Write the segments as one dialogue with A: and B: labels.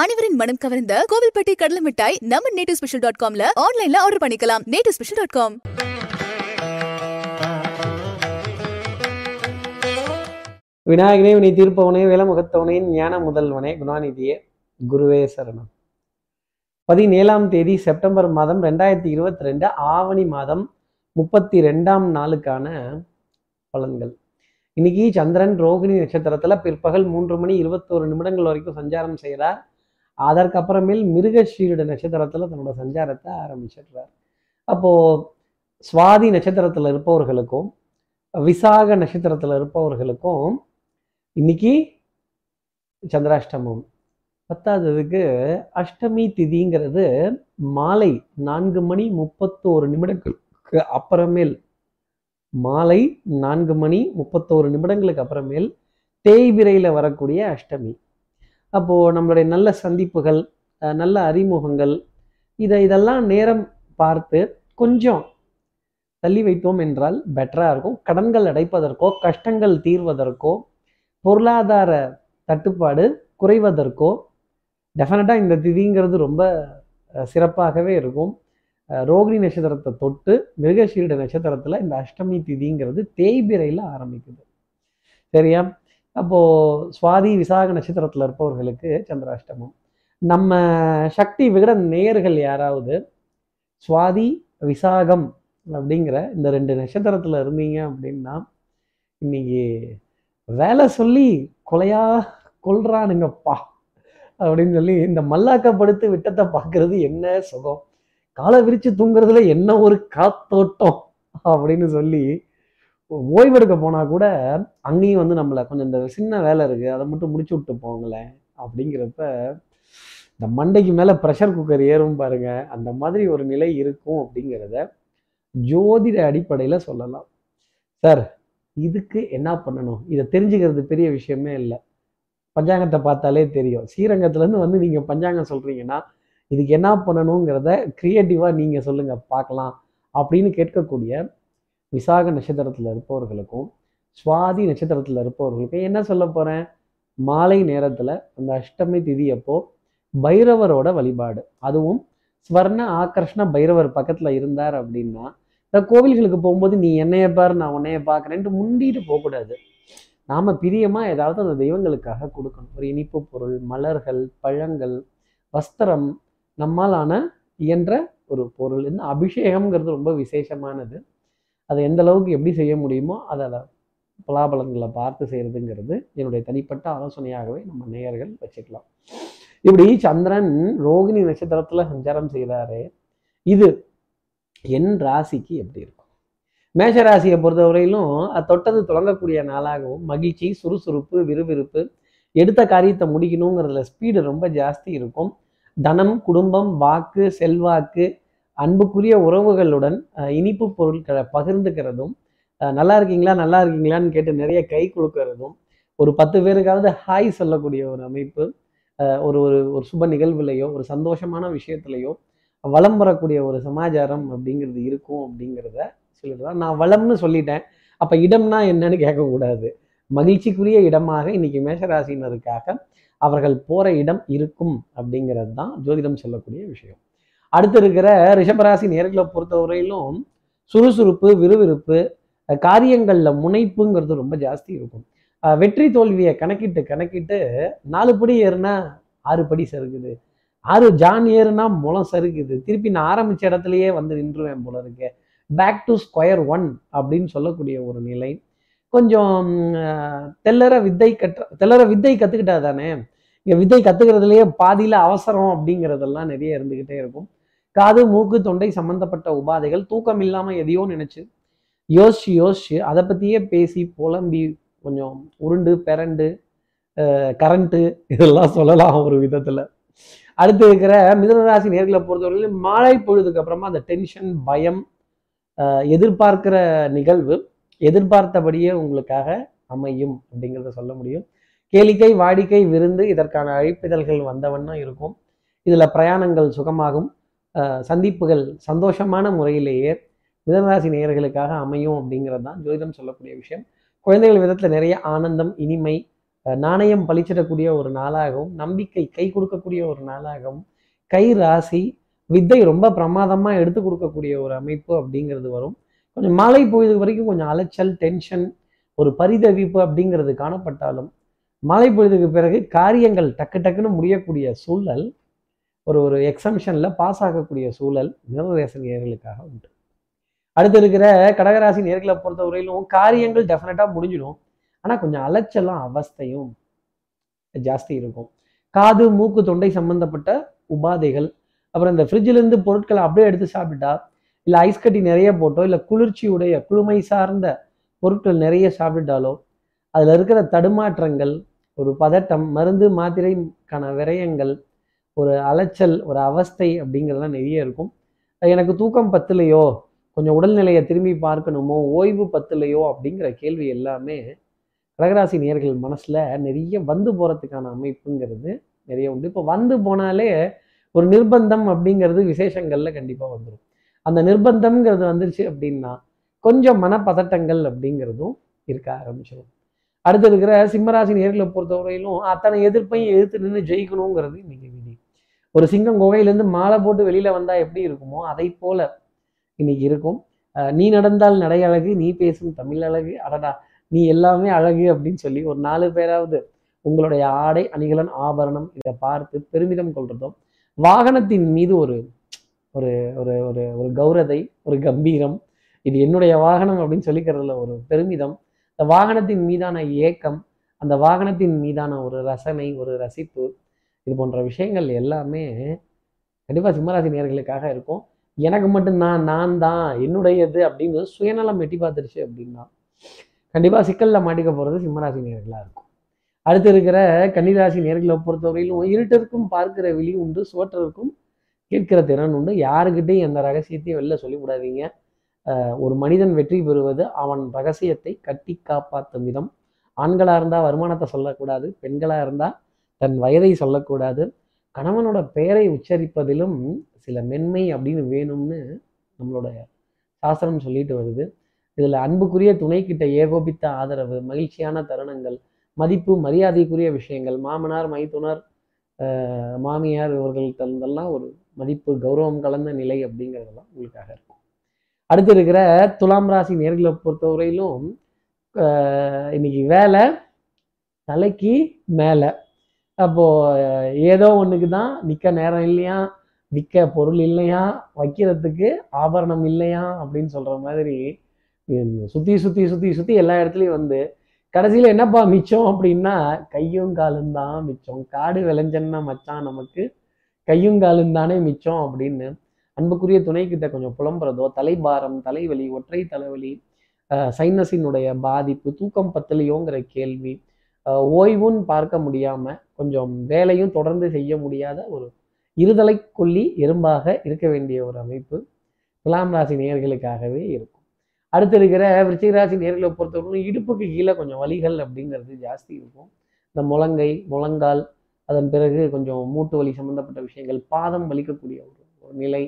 A: அனைவரின் மனம் கவர்ந்த கோவில்பட்டி கடலை மிட்டாய் நம்ம நேட்டிவ் ஸ்பெஷல் டாட் காம்ல ஆன்லைன்ல ஆர்டர் பண்ணிக்கலாம். Native special dot com.
B: விநாயகனே வினை தீர்ப்பவனே வேலமுகத்தவனே ஞான முதல்வனே குணாநிதியே குருவே சரணம். பதினேழாம் தேதி செப்டம்பர் மாதம் ரெண்டாயிரத்தி இருபத்தி ரெண்டு ஆவணி மாதம் முப்பத்தி ரெண்டாம் நாளுக்கான பலன்கள். இன்னைக்கு சந்திரன் ரோகிணி நட்சத்திரத்துல பிற்பகல் மூன்று மணி இருபத்தோரு நிமிடங்கள் வரைக்கும் சஞ்சாரம் செய்கிறார் அதற்கப்புறமேல் மிருகஷீருட நட்சத்திரத்தில் தன்னோட சஞ்சாரத்தை ஆரம்பிச்சிடுறார். அப்போது சுவாதி நட்சத்திரத்தில் இருப்பவர்களுக்கும் விசாக நட்சத்திரத்தில் இருப்பவர்களுக்கும் இன்னைக்கு சந்திராஷ்டமம். பத்தாததுக்கு அஷ்டமி திதிங்கிறது மாலை நான்கு மணி முப்பத்தோரு நிமிடங்களுக்கு அப்புறமேல். மாலை நான்கு மணி முப்பத்தோரு நிமிடங்களுக்கு அப்புறமேல் தேய்விரையில் வரக்கூடிய அஷ்டமி. அப்போது நம்மளுடைய நல்ல சந்திப்புகள் நல்ல அறிமுகங்கள் இதை இதெல்லாம் நேரம் பார்த்து கொஞ்சம் தள்ளி வைத்தோம் என்றால் பெட்டராக இருக்கும். கடன்கள் அடைப்பதற்கோ கஷ்டங்கள் தீர்வதற்கோ பொருளாதார தட்டுப்பாடு குறைவதற்கோ டெஃபினட்டாக இந்த திதிங்கிறது ரொம்ப சிறப்பாகவே இருக்கும். ரோகிணி நட்சத்திரத்தை தொட்டு மிருகஷீட நட்சத்திரத்தில் இந்த அஷ்டமி திதிங்கிறது தேய்பிரையில் ஆரம்பிக்குது. சரியா? அப்போது சுவாதி விசாக நட்சத்திரத்தில் இருப்பவர்களுக்கு சந்திராஷ்டமம். நம்ம சக்தி விகட நேயர்கள் யாராவது சுவாதி விசாகம் அப்படிங்கிற இந்த ரெண்டு நட்சத்திரத்தில் இருந்தீங்க அப்படின்னா இன்னைக்கு வேலை சொல்லி கொலையா கொள்றானுங்கப்பா அப்படின்னு சொல்லி இந்த மல்லாக்கப்படுத்து விட்டத்தை பார்க்கறது என்ன சுகம்? காலை விரித்து தூங்குறதுல என்ன ஒரு காத்தோட்டம் அப்படின்னு சொல்லி ஓய்வெடுக்க போனால் கூட அங்கேயும் வந்து நம்மளை கொஞ்சம் இந்த சின்ன வேலை இருக்குது அதை மட்டும் முடிச்சு விட்டு போங்களேன் அப்படிங்கிறப்ப இந்த மண்டைக்கு மேலே ப்ரெஷர் குக்கர் ஏறும் பாருங்க அந்த மாதிரி ஒரு நிலை இருக்கும் அப்படிங்கிறத ஜோதிட அடிப்படையில் சொல்லலாம். சார் இதுக்கு என்ன பண்ணணும்? இதை தெரிஞ்சுக்கிறது பெரிய விஷயமே இல்லை. பஞ்சாங்கத்தை பார்த்தாலே தெரியும். ஸ்ரீரங்கத்துலேருந்து வந்து நீங்கள் பஞ்சாங்கம் சொல்கிறீங்கன்னா இதுக்கு என்ன பண்ணணுங்கிறத க்ரியேட்டிவாக நீங்கள் சொல்லுங்கள் பார்க்கலாம் அப்படின்னு கேட்கக்கூடிய விசாக நட்சத்திரத்தில் இருப்பவர்களுக்கும் சுவாதி நட்சத்திரத்தில் இருப்பவர்களுக்கும் என்ன சொல்ல போகிறேன் மாலை நேரத்தில் அந்த அஷ்டமி திதி அப்போ பைரவரோட வழிபாடு. அதுவும் ஸ்வர்ண ஆகர்ஷ்ண பைரவர் பக்கத்தில் இருந்தார் அப்படின்னா இந்த கோவில்களுக்கு போகும்போது நீ என்னைய பாரு நான் உன்னைய பார்க்குறேன்ட்டு முண்டிட்டு போகக்கூடாது. நாம் பிரியமாக ஏதாவது அந்த தெய்வங்களுக்காக கொடுக்கணும். ஒரு இனிப்பு பொருள் மலர்கள் பழங்கள் வஸ்திரம் நம்மாலான இயன்ற ஒரு பொருள். இந்த அபிஷேகம்ங்கிறது ரொம்ப விசேஷமானது. அதை எந்த அளவுக்கு எப்படி செய்ய முடியுமோ அதை பலாபலன்களை பார்த்து செய்கிறதுங்கிறது என்னுடைய தனிப்பட்ட ஆலோசனையாகவே நம்ம நேயர்கள் வச்சுக்கலாம். இப்படி சந்திரன் ரோகிணி நட்சத்திரத்தில் சஞ்சாரம் செய்கிறாரு இது என் ராசிக்கு எப்படி இருக்கும்? மேஷ ராசியை பொறுத்தவரையிலும் அது தொட்டது தொடங்கக்கூடிய நாளாகவும் மகிழ்ச்சி சுறுசுறுப்பு விறுவிறுப்பு எடுத்த காரியத்தை முடிக்கணுங்கிறதுல ஸ்பீடு ரொம்ப ஜாஸ்தி இருக்கும். தனம் குடும்பம் வாக்கு செல்வாக்கு அன்புக்குரிய உறவுகளுடன் இனிப்பு பொருட்களை பகிர்ந்துக்கிறதும் நல்லா இருக்கீங்களா நல்லா இருக்கீங்களான்னு கேட்டு நிறைய கை கொடுக்கறதும் ஒரு பத்து பேருக்காவது ஹாய் சொல்லக்கூடிய ஒரு அமைப்பு ஒரு ஒரு ஒரு சுப நிகழ்வுலையோ ஒரு சந்தோஷமான விஷயத்துலையோ வளம் வரக்கூடிய ஒரு சமாச்சாரம் அப்படிங்கிறது இருக்கும் அப்படிங்கிறத சொல்லிடுறேன் நான் வளம்னு சொல்லிட்டேன். அப்போ இடம்னா என்னன்னு கேட்கக்கூடாது. மகிழ்ச்சிக்குரிய இடமாக இன்னைக்கு மேஷராசினருக்காக அவர்கள் போகிற இடம் இருக்கும் அப்படிங்கிறது தான் ஜோதிடம் சொல்லக்கூடிய விஷயம். அடுத்து இருக்கிற ரிஷபராசி நேர்களை பொறுத்தவரையிலும் சுறுசுறுப்பு விறுவிறுப்பு காரியங்களில் முனைப்புங்கிறது ரொம்ப ஜாஸ்தி இருக்கும். வெற்றி தோல்வியை கணக்கிட்டு கணக்கிட்டு நாலு படி ஏறுனா ஆறு படி சறுக்குது. ஆறு ஜான் ஏறுனா முளம் சறுக்குது. திருப்பி நான் ஆரம்பிச்ச இடத்துலையே வந்து நின்றுவேன் போல இருக்கு. பேக் டு ஸ்கொயர் ஒன் அப்படின்னு சொல்லக்கூடிய ஒரு நிலை. கொஞ்சம் தெல்லற வித்தை கற்ற தெல்லற வித்தை கற்றுக்கிட்டா தானே? இங்கே வித்தை கற்றுக்கிறதுலையே பாதியில் அவசரம் அப்படிங்கிறதெல்லாம் நிறைய இருந்துக்கிட்டே இருக்கும். காது மூக்கு தொண்டை சம்பந்தப்பட்ட உபாதைகள் தூக்கம் இல்லாமல் எதையோ நினைச்சு யோசிச்சு யோசிச்சு அதை பற்றியே பேசி புலம்பி கொஞ்சம் உருண்டு பெரண்டு கரண்ட்டு இதெல்லாம் சொல்லலாம் ஒரு விதத்தில். அடுத்து இருக்கிற மிதனராசி நேர்களை பொறுத்தவரையிலும் மாலை பொழுதுக்கு அப்புறமா அந்த டென்ஷன் பயம் எதிர்பார்க்கிற நிகழ்வு எதிர்பார்த்தபடியே உங்களுக்காக அமையும் அப்படிங்கிறத சொல்ல முடியும். கேளிக்கை வாடிக்கை விருந்து இதற்கான அழைப்பிதழ்கள் வந்தவண்ணம் இருக்கும். இதில் பிரயாணங்கள் சுகமாகும். சந்திப்புகள் சந்தோஷமான முறையிலேயே மிதனராசி நேயர்களுக்காக அமையும் அப்படிங்கிறது தான் ஜோதிடம் சொல்லக்கூடிய விஷயம். குழந்தைகள் விதத்தில் நிறைய ஆனந்தம் இனிமை நாணயம் பளிச்சிடக்கூடிய ஒரு நாளாகவும் நம்பிக்கை கை கொடுக்கக்கூடிய ஒரு நாளாகவும் கை ராசி வித்தை ரொம்ப பிரமாதமாக எடுத்து கொடுக்கக்கூடிய ஒரு அமைப்பு அப்படிங்கிறது வரும். கொஞ்சம் மாலை பொழுது வரைக்கும் கொஞ்சம் அலைச்சல் டென்ஷன் ஒரு பரிதவிப்பு அப்படிங்கிறது காணப்பட்டாலும் மாலை பொழுதுக்கு பிறகு காரியங்கள் டக்கு டக்குன்னு முடியக்கூடிய சூழல் ஒரு ஒரு எக்ஸம்ஷனில் பாஸ் ஆகக்கூடிய சூழல் மிருகரேச நேர்களுக்காக உண்டு. அடுத்து இருக்கிற கடகராசி நேர்களை பொறுத்த வரையிலும் காரியங்கள் டெஃபினட்டாக முடிஞ்சிடும். ஆனால் கொஞ்சம் அலைச்சலும் அவஸ்தையும் ஜாஸ்தி இருக்கும். காது மூக்கு தொண்டை சம்பந்தப்பட்ட உபாதைகள் அப்புறம் இந்த ஃப்ரிட்ஜிலேருந்து பொருட்களை அப்படியே எடுத்து சாப்பிட்டா இல்லை ஐஸ் கட்டி நிறைய போட்டோ இல்லை குளிர்ச்சியுடைய குளுமை சார்ந்த பொருட்கள் நிறைய சாப்பிட்டாலோ அதில் இருக்கிற தடுமாற்றங்கள் ஒரு பதட்டம் மருந்து மாத்திரைக்கான விரயங்கள் ஒரு அலைச்சல் ஒரு அவஸ்தை அப்படிங்கிறதுலாம் நிறைய இருக்கும். எனக்கு தூக்கம் பத்தலையோ? கொஞ்சம் உடல்நிலையை திரும்பி பார்க்கணுமோ? ஓய்வு பத்தலையோ? அப்படிங்கிற கேள்வி எல்லாமே கடகராசி நேர்கள் மனசில் நிறைய வந்து போகிறதுக்கான அமைப்புங்கிறது நிறைய உண்டு. இப்போ வந்து போனாலே ஒரு நிர்பந்தம் அப்படிங்கிறது விசேஷங்களில் கண்டிப்பாக வந்துடும் அந்த நிர்பந்தம்ங்கிறது வந்துருச்சு அப்படின்னா கொஞ்சம் மனப்பதட்டங்கள் அப்படிங்கிறதும் இருக்க ஆரம்பிச்சிடும் அடுத்து இருக்கிற சிம்மராசி நேர்களை பொறுத்தவரையிலும் அத்தனை எதிர்ப்பையும் எதிர்த்து நின்று ஜெயிக்கணுங்கிறது இன்னைக்கு ஒரு சிங்கம் குகையிலேருந்து மாலை போட்டு வெளியில் வந்தால் எப்படி இருக்குமோ அதை போல இன்னைக்கு இருக்கும். நீ நடந்தால் நடை அழகு நீ பேசும் தமிழ் அழகு. அடடா நீ எல்லாமே அழகு அப்படின்னு சொல்லி ஒரு நாலு பேராவது உங்களுடைய ஆடை அணிகலன் ஆபரணம் இதை பார்த்து பெருமிதம் கொள்றதும் வாகனத்தின் மீது ஒரு ஒரு ஒரு ஒரு ஒரு கௌரதை ஒரு கம்பீரம் இது என்னுடைய வாகனம் அப்படின்னு சொல்லிக்கிறதுல ஒரு பெருமிதம். அந்த வாகனத்தின் மீதான ஏக்கம் அந்த வாகனத்தின் மீதான ஒரு ரசனை ஒரு ரசிப்பு இது போன்ற விஷயங்கள் எல்லாமே கண்டிப்பாக சிம்மராசி நேர்களுக்காக இருக்கும். எனக்கு மட்டும் நான் நான் தான் என்னுடையது அப்படின்னு சுயநலம் எட்டி பார்த்துருச்சு அப்படின்னா கண்டிப்பாக சிக்கலில் மாட்டிக்க போகிறது சிம்மராசி நேர்களாக இருக்கும். அடுத்து இருக்கிற கன்னிராசி நேர்களை பொறுத்தவரையிலும் இருட்டிற்கும் பார்க்கிற விழி உண்டு சுவற்றருக்கும் கேட்கிற திறன் உண்டு. யாருக்கிட்டையும் எந்த ரகசியத்தையும் வெளில சொல்லிவிடாதீங்க. ஒரு மனிதன் வெற்றி பெறுவது அவன் ரகசியத்தை கட்டி காப்பாற்றும் விதம். ஆண்களாக இருந்தால் வருமானத்தை சொல்லக்கூடாது பெண்களாக இருந்தால் தன் வயதை சொல்லக்கூடாது. கணவனோட பெயரை உச்சரிப்பதிலும் சில மென்மை அப்படின்னு வேணும்னு நம்மளோட சாஸ்திரம் சொல்லிட்டு வருது. இதில் அன்புக்குரிய துணைக்கிட்ட ஏகோபித்த ஆதரவு மகிழ்ச்சியான தருணங்கள் மதிப்பு மரியாதைக்குரிய விஷயங்கள் மாமனார் மைத்துனர் மாமியார் இவர்கள் தந்தெல்லாம் ஒரு மதிப்பு கௌரவம் கலந்த நிலை அப்படிங்கிறதெல்லாம் உங்களுக்காக இருக்கும். அடுத்து இருக்கிற துலாம் ராசி நேர்களை பொறுத்தவரையிலும் இன்னைக்கு வேலை தலைக்கு மேலே. அப்போ ஏதோ ஒன்றுக்கு தான் நிற்க நேரம் இல்லையா? விற்க பொருள் இல்லையா? வைக்கிறதுக்கு ஆபரணம் இல்லையா? அப்படின்னு சொல்ற மாதிரி சுற்றி சுத்தி சுத்தி சுத்தி சுத்தி எல்லா இடத்துலையும் வந்து கடைசியில் என்னப்பா மிச்சம் அப்படின்னா கையும் காலும் தான் மிச்சம். காடு விளைஞ்சன்னா மச்சான் நமக்கு கையும் காலும் தானே மிச்சம் அப்படின்னு அன்புக்குரிய துணை கிட்ட கொஞ்சம் புலம்புறதோ தலைபாரம் தலைவலி ஒற்றை தலைவலி சைனஸினுடைய பாதிப்பு தூக்கம் பத்தலையோங்கிற கேள்வி ஓய்வும் ஓய்வுன்னு பார்க்க முடியாம கொஞ்சம் வேலையும் தொடர்ந்து செய்ய முடியாத ஒரு இருதலை கொல்லி எறும்பாக இருக்க வேண்டிய ஒரு அமைப்பு துலாம் ராசி நேர்களுக்காகவே இருக்கும். அடுத்து இருக்கிற விருச்சிக ராசி நேர்களை பொறுத்தவரைக்கும் இடுப்புக்கு கீழே கொஞ்சம் வலிகள் அப்படிங்கிறது ஜாஸ்தி இருக்கும். இந்த முழங்கை முழங்கால் அதன் பிறகு கொஞ்சம் மூட்டு வலி சம்பந்தப்பட்ட விஷயங்கள் பாதம் வலிக்கக்கூடிய ஒரு ஒரு நிலை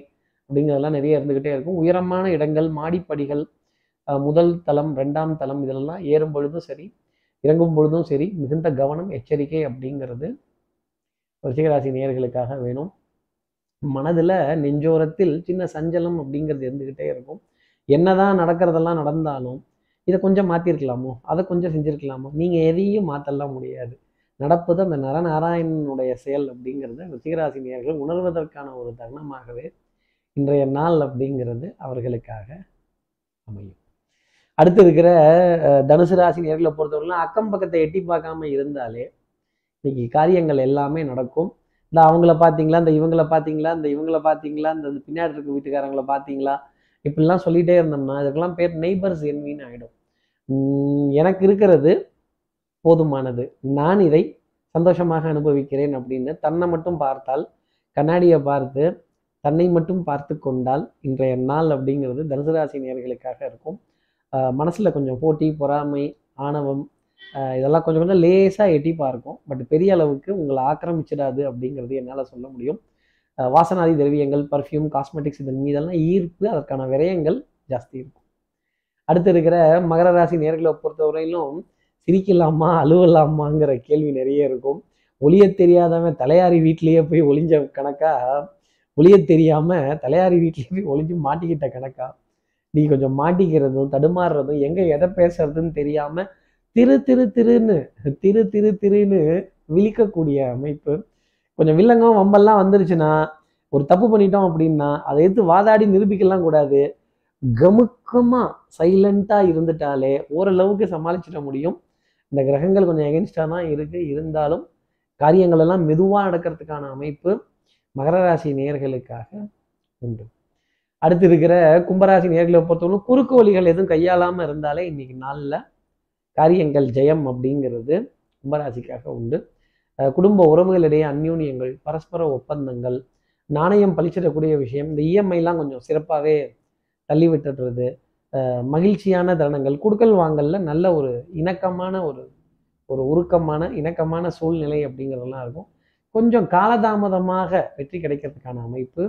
B: அப்படிங்கிறதெல்லாம் நிறைய இருந்துகிட்டே இருக்கும். உயரமான இடங்கள் மாடிப்படிகள் முதல் தளம் ரெண்டாம் தளம் இதெல்லாம் ஏறும் பொழுதும் சரி இறங்கும் பொழுதும் சரி மிகுந்த கவனம் எச்சரிக்கை அப்படிங்கிறது ரிஷிகராசி நேயர்களுக்காக வேணும். மனதில் நெஞ்சோரத்தில் சின்ன சஞ்சலம் அப்படிங்கிறது இருந்துக்கிட்டே இருக்கும். என்னதான் நடக்கிறதெல்லாம் நடந்தாலும் இதை கொஞ்சம் மாற்றிருக்கலாமோ அதை கொஞ்சம் செஞ்சுருக்கலாமோ? நீங்கள் எதையும் மாற்றலாம் முடியாது. நடப்பது அந்த நரநாராயணனுடைய செயல் அப்படிங்கிறத ரிஷிகராசி நேர்கள் உணர்வதற்கான ஒரு தருணமாகவே இன்றைய நாள் அப்படிங்கிறது அவர்களுக்காக அமையும். அடுத்து இருக்கிற தனுசு ராசி நேர்களை பொறுத்தவரைக்கும் அக்கம் பக்கத்தை எட்டி பார்க்காம இருந்தாலே இன்னைக்கு காரியங்கள் எல்லாமே நடக்கும். இந்த அவங்கள பார்த்தீங்களா இந்த இவங்கள பார்த்தீங்களா இந்த இவங்கள பார்த்தீங்களா இந்த பின்னாடி இருக்க வீட்டுக்காரங்களை பார்த்தீங்களா? இப்படிலாம் சொல்லிட்டே இருந்தோம்னா இதுக்கெல்லாம் பேர் நெய்பர்ஸ் என்வின்னு ஆகிடும் எனக்கு இருக்கிறது போதுமானது. நான் இதை சந்தோஷமாக அனுபவிக்கிறேன் அப்படின்னு தன்னை மட்டும் பார்த்தால் கண்ணாடியை பார்த்து தன்னை மட்டும் பார்த்து கொண்டால் இன்றைய நாள் அப்படிங்கிறது தனுசு ராசி நேர்களுக்காக இருக்கும். மனசில் கொஞ்சம் போட்டி பொறாமை ஆணவம் இதெல்லாம் கொஞ்சம் கொஞ்சம் லேசாக எட்டிப்பாக இருக்கும் பட் பெரிய அளவுக்கு உங்களை ஆக்கிரமிச்சிடாது அப்படிங்கிறது என்னால் சொல்ல முடியும். வாசனாதி திரவியங்கள் பர்ஃப்யூம் காஸ்மெட்டிக்ஸ் இதன் மீதெல்லாம் ஈர்ப்பு அதற்கான விரயங்கள் ஜாஸ்தி இருக்கும். அடுத்து இருக்கிற மகர ராசி நேர்களை பொறுத்தவரையிலும் சிரிக்கலாமா அழுவலாமாங்கிற கேள்வி நிறைய இருக்கும். ஒளிய தெரியாதவன் தலையாரி வீட்டிலேயே போய் ஒளிஞ்ச கணக்கா? ஒளிய தெரியாமல் தலையாரி வீட்லேயே போய் ஒளிஞ்சு மாட்டிக்கிட்ட கணக்கா? நீ கொஞ்சம் மாட்டிக்கிறதும் தடுமாறுறதும் எங்க எதை பேசுறதுன்னு தெரியாம திரு திரு திருன்னு திரு திரு திருன்னு விழிக்கக்கூடிய அமைப்பு. கொஞ்சம் வில்லங்கம் வம்பெல்லாம் வந்துருச்சுன்னா ஒரு தப்பு பண்ணிட்டோம் அப்படின்னா அதை எடுத்து வாதாடி நிரூபிக்கலாம் கூடாது. கமுக்கமா சைலண்டா இருந்துட்டாலே ஓரளவுக்கு சமாளிச்சிட முடியும். இந்த கிரகங்கள் கொஞ்சம் எகென்ஸ்டாக தான் இருக்கு. இருந்தாலும் காரியங்கள் எல்லாம் மெதுவாக நடக்கிறதுக்கான அமைப்பு மகர ராசி நேயர்களுக்காக உண்டு. அடுத்து இருக்கிற கும்பராசி நேர்களை பொறுத்தவரை குறுக்கு வழிகள் எதுவும் கையாளாமல் இருந்தாலே இன்னைக்கு நாளில் காரியங்கள் ஜெயம் அப்படிங்கிறது கும்பராசிக்காக உண்டு. குடும்ப உறவுகளிடையே அந்யூன்யங்கள் பரஸ்பர ஒப்பந்தங்கள் நாணயம் பழிச்சிடக்கூடிய விஷயம் இந்த இஎம்ஐலாம் கொஞ்சம் சிறப்பாகவே தள்ளி விட்டுடுறது மகிழ்ச்சியான தருணங்கள் குடுக்கல் வாங்கல்ல நல்ல ஒரு இணக்கமான ஒரு ஒரு உருக்கமான இணக்கமான சூழ்நிலை அப்படிங்கிறதெல்லாம் இருக்கும். கொஞ்சம் காலதாமதமாக வெற்றி கிடைக்கிறதுக்கான அமைப்பு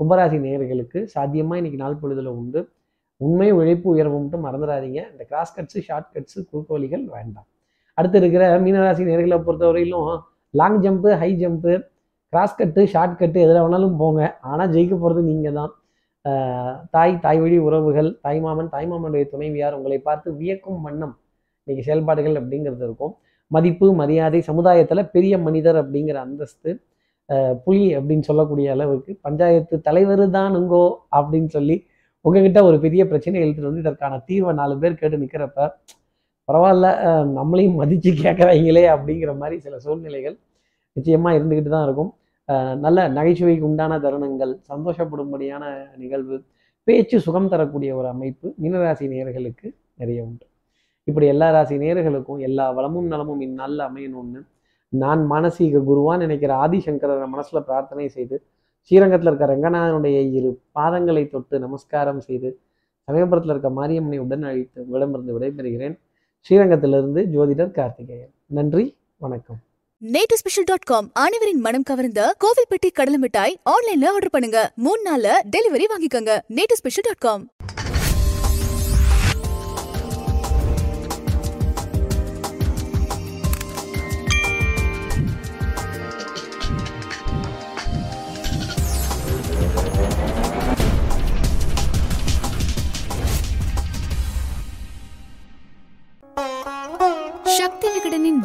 B: கும்பராசி நேயர்களுக்கு சாத்தியமாக இன்னைக்கு நாள் பொழுதுல உண்டு. உண்மை உழைப்பு உயர்வு மட்டும் மறந்துடாதீங்க. இந்த கிராஸ் கட்ஸு ஷார்ட் கட்ஸு குறுக்கு வழிகள் வேண்டாம். அடுத்து இருக்கிற மீனராசி நேர்களை பொறுத்தவரையிலும் long jump high jump cross cut short cut எதில் வேணாலும் போங்க. ஆனால் ஜெயிக்க போகிறது நீங்கள் தான் தாய் தாய் வழி உறவுகள் தாய்மாமன் தாய்மாமனுடைய துணைவியார் உங்களை பார்த்து வியக்கும் வண்ணம் இன்னைக்கு செயல்பாடுகள் அப்படிங்கிறது இருக்கும். மதிப்பு மரியாதை சமுதாயத்தில் பெரிய மனிதர் அப்படிங்கிற அந்தஸ்து புலி அப்படின்னு சொல்லக்கூடிய அளவுக்கு பஞ்சாயத்து தலைவர் தானுங்கோ அப்படின்னு சொல்லி உங்ககிட்ட ஒரு பெரிய பிரச்சனை எழுத்துட்டு வந்து இதற்கான தீர்வை நாலு பேர் கேட்டு நிற்கிறப்ப பரவாயில்ல நம்மளையும் மதித்து கேட்குறாங்களே அப்படிங்கிற மாதிரி சில சூழ்நிலைகள் நிச்சயமாக இருந்துக்கிட்டு தான் இருக்கும். நல்ல நகைச்சுவைக்கு உண்டான தருணங்கள் சந்தோஷப்படும்படியான நிகழ்வு பேச்சு சுகம் தரக்கூடிய ஒரு அமைப்பு மீனராசி நேயர்களுக்கு நிறைய உண்டு. இப்படி எல்லா ராசி நேர்களுக்கும் எல்லா வளமும் நலமும் இந்நாளில் அமையணும்னு நான் மானசீக குருவான் நினைக்கிற ஆதிசங்கரரை மனசுல பிரார்த்தனை செய்து ஸ்ரீரங்கத்தில் இருக்க ரங்கநாதனுடைய இரு பாதங்களை தொட்டு நமஸ்காரம் செய்து சமயபுரத்தில் இருக்க மாரியம்மனை உடன் அழைத்து உங்களிடமிருந்து விடைபெறுகிறேன். ஸ்ரீரங்கத்திலிருந்து ஜோதிடர் கார்த்திகேயன். நன்றி வணக்கம்.
A: நேட்டு ஸ்பெஷல் டாட் காம் அனைவரின் மனம் கவர்ந்த கோவில்பட்டி கடலை மிட்டாய் ஆன்லைன்ல ஆர்டர் பண்ணுங்க. மூணு நாள்ல டெலிவரி வாங்கிக்கோங்க. நேட்டு ஸ்பெஷல் டாட் காம்